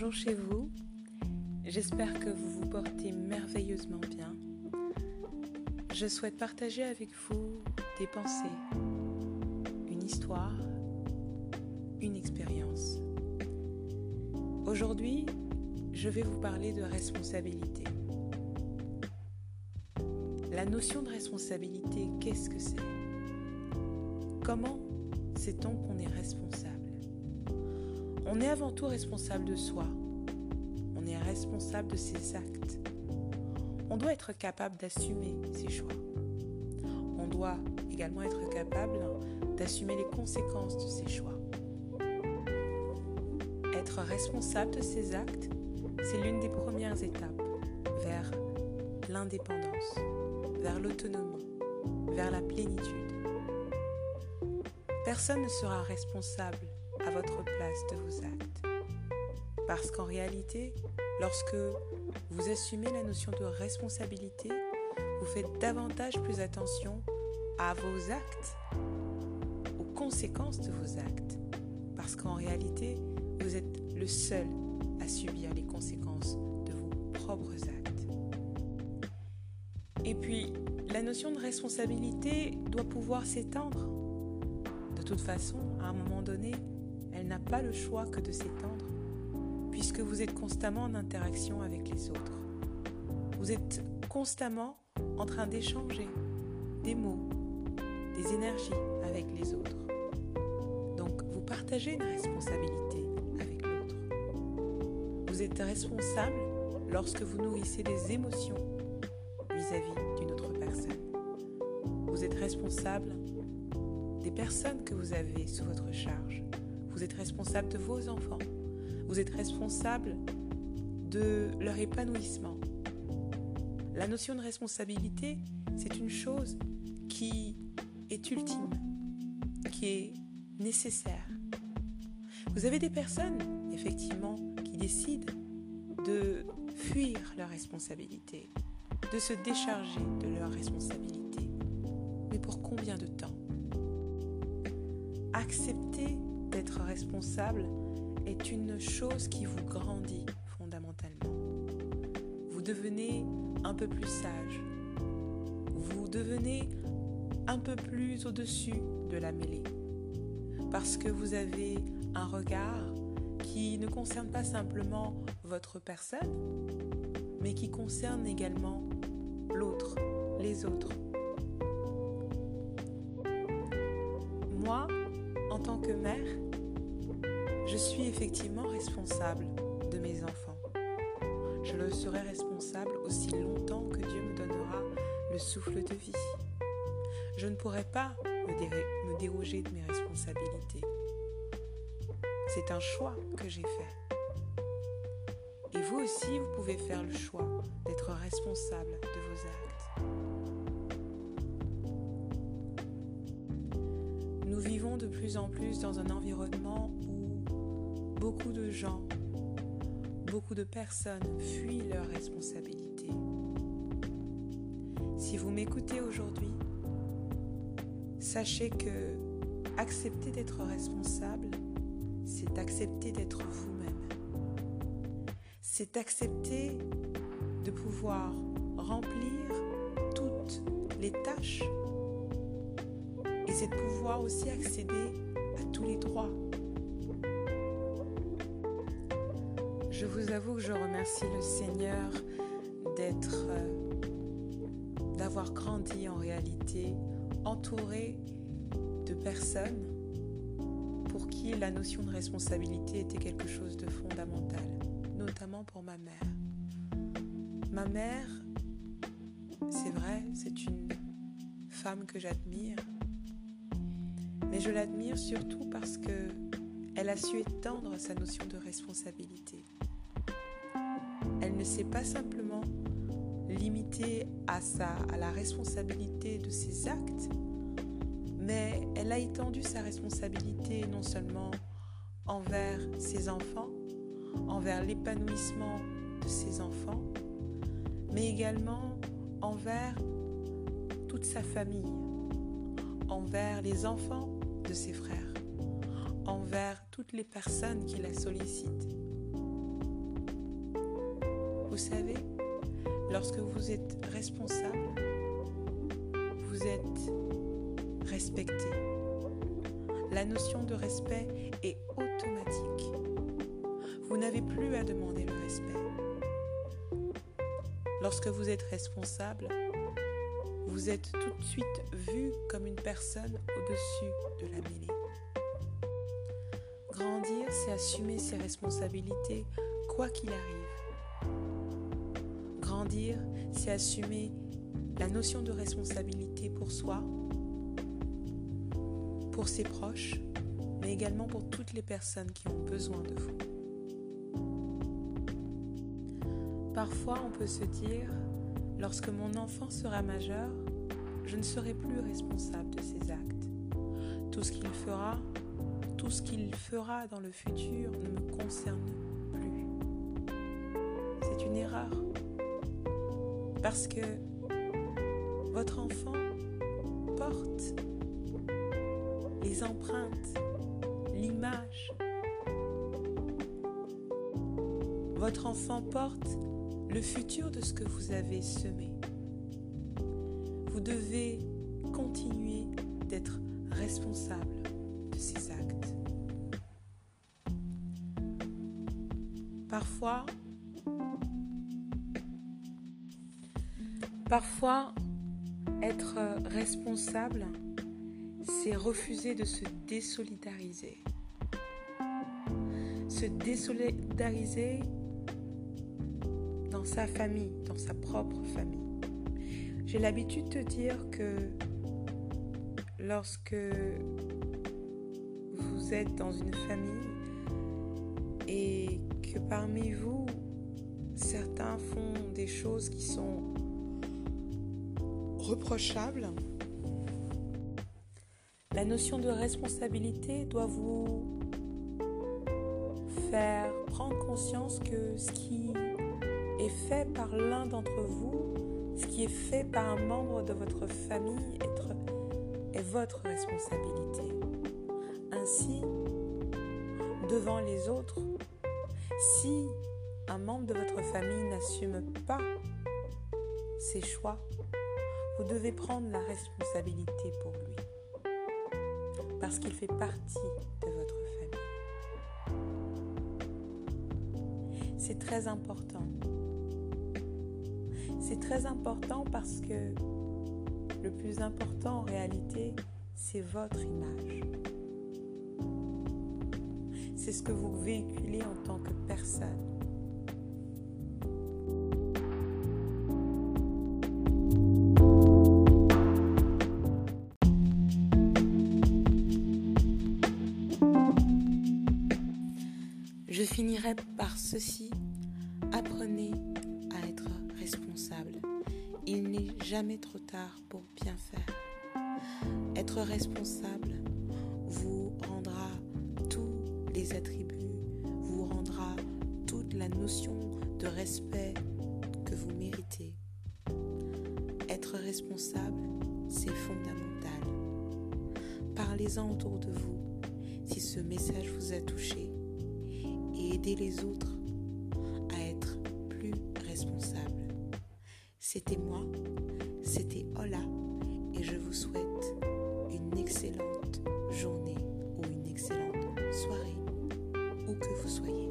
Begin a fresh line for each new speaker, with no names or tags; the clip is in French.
Bonjour chez vous, j'espère que vous vous portez merveilleusement bien. Je souhaite partager avec vous des pensées, une histoire, une expérience. Aujourd'hui, je vais vous parler de responsabilité. La notion de responsabilité, qu'est-ce que c'est? Comment sait-on qu'on est responsable? On est avant tout responsable de soi. On est responsable de ses actes. On doit être capable d'assumer ses choix. On doit également être capable d'assumer les conséquences de ses choix. Être responsable de ses actes, c'est l'une des premières étapes vers l'indépendance, vers l'autonomie, vers la plénitude. Personne ne sera responsable à votre place de vos actes. Parce qu'en réalité, lorsque vous assumez la notion de responsabilité, vous faites davantage plus attention à vos actes, aux conséquences de vos actes. Parce qu'en réalité, vous êtes le seul à subir les conséquences de vos propres actes. Et puis, la notion de responsabilité doit pouvoir s'étendre. De toute façon, à un moment donné, elle n'a pas le choix que de s'étendre, puisque vous êtes constamment en interaction avec les autres. Vous êtes constamment en train d'échanger des mots, des énergies avec les autres. Donc vous partagez une responsabilité avec l'autre. Vous êtes responsable lorsque vous nourrissez des émotions vis-à-vis d'une autre personne. Vous êtes responsable des personnes que vous avez sous votre charge. Vous êtes responsable de vos enfants. Vous êtes responsable de leur épanouissement. La notion de responsabilité, c'est une chose qui est ultime, qui est nécessaire. Vous avez des personnes, effectivement, qui décident de fuir leur responsabilité, de se décharger de leur responsabilité. Mais pour combien de temps? Accepter d'être responsable est une chose qui vous grandit fondamentalement. Vous devenez un peu plus sage. Vous devenez un peu plus au-dessus de la mêlée. Parce que vous avez un regard qui ne concerne pas simplement votre personne, mais qui concerne également l'autre, les autres. Moi, tant que mère, je suis effectivement responsable de mes enfants. Je le serai responsable aussi longtemps que Dieu me donnera le souffle de vie. Je ne pourrai pas me, déroger de mes responsabilités. C'est un choix que j'ai fait. Et vous aussi, vous pouvez faire le choix d'être responsable de vos actes. Nous vivons de plus en plus dans un environnement beaucoup de gens, beaucoup de personnes fuient leurs responsabilités. Si vous m'écoutez aujourd'hui, sachez que accepter d'être responsable, c'est accepter d'être vous-même. C'est accepter de pouvoir remplir toutes les tâches c'est de pouvoir aussi accéder à tous les droits Je vous avoue que je remercie le Seigneur d'être, euh, d'avoir grandi en réalité entouré de personnes pour qui la notion de responsabilité était quelque chose de fondamental, notamment pour ma mère. Ma mère, c'est vrai, c'est une femme que j'admire, mais je l'admire surtout parce que elle a su étendre sa notion de responsabilité. Ne s'est pas simplement limitée à, sa, à la responsabilité de ses actes, mais elle a étendu sa responsabilité non seulement envers ses enfants, envers l'épanouissement de ses enfants, mais également envers toute sa famille, envers les enfants de ses frères, envers toutes les personnes qui la sollicitent. savez, lorsque vous êtes responsable, vous êtes respecté. La notion de respect est automatique. Vous n'avez plus à demander le respect. Lorsque vous êtes responsable, vous êtes tout de suite vu comme une personne au-dessus de la mêlée. Grandir, c'est assumer ses responsabilités quoi qu'il arrive. Grandir, c'est assumer la notion de responsabilité pour soi, pour ses proches, mais également pour toutes les personnes qui ont besoin de vous. Parfois, on peut se dire, lorsque mon enfant sera majeur, je ne serai plus responsable de ses actes. Tout ce qu'il fera, tout ce qu'il fera dans le futur ne me concerne plus. C'est une erreur. Parce que votre enfant porte les empreintes, l'image. Votre enfant porte le futur de ce que vous avez semé. Vous devez continuer d'être responsable de ces actes. Parfois, parfois, être responsable, c'est refuser de se désolidariser. Se désolidariser dans sa famille, dans sa propre famille. J'ai l'habitude de dire que lorsque vous êtes dans une famille et que parmi vous, certains font des choses qui sont reprochables, la notion de responsabilité doit vous faire prendre conscience que ce qui est fait par l'un d'entre vous, ce qui est fait par un membre de votre famille est, votre responsabilité. Ainsi, devant les autres, si un membre de votre famille n'assume pas ses choix, vous devez prendre la responsabilité pour lui. Parce qu'il fait partie de votre famille. C'est très important. C'est très important parce que le plus important en réalité, c'est votre image. C'est ce que vous véhiculez en tant que personne. Je finirai par ceci. Apprenez Il n'est jamais trop tard pour bien faire. Être responsable vous rendra tous les attributs, vous rendra toute la notion de respect que vous méritez. Être responsable, c'est fondamental. Parlez-en autour de vous si ce message vous a touché et aidez les autres C'était moi, c'était Ola et je vous souhaite une excellente journée ou une excellente soirée, où que vous soyez.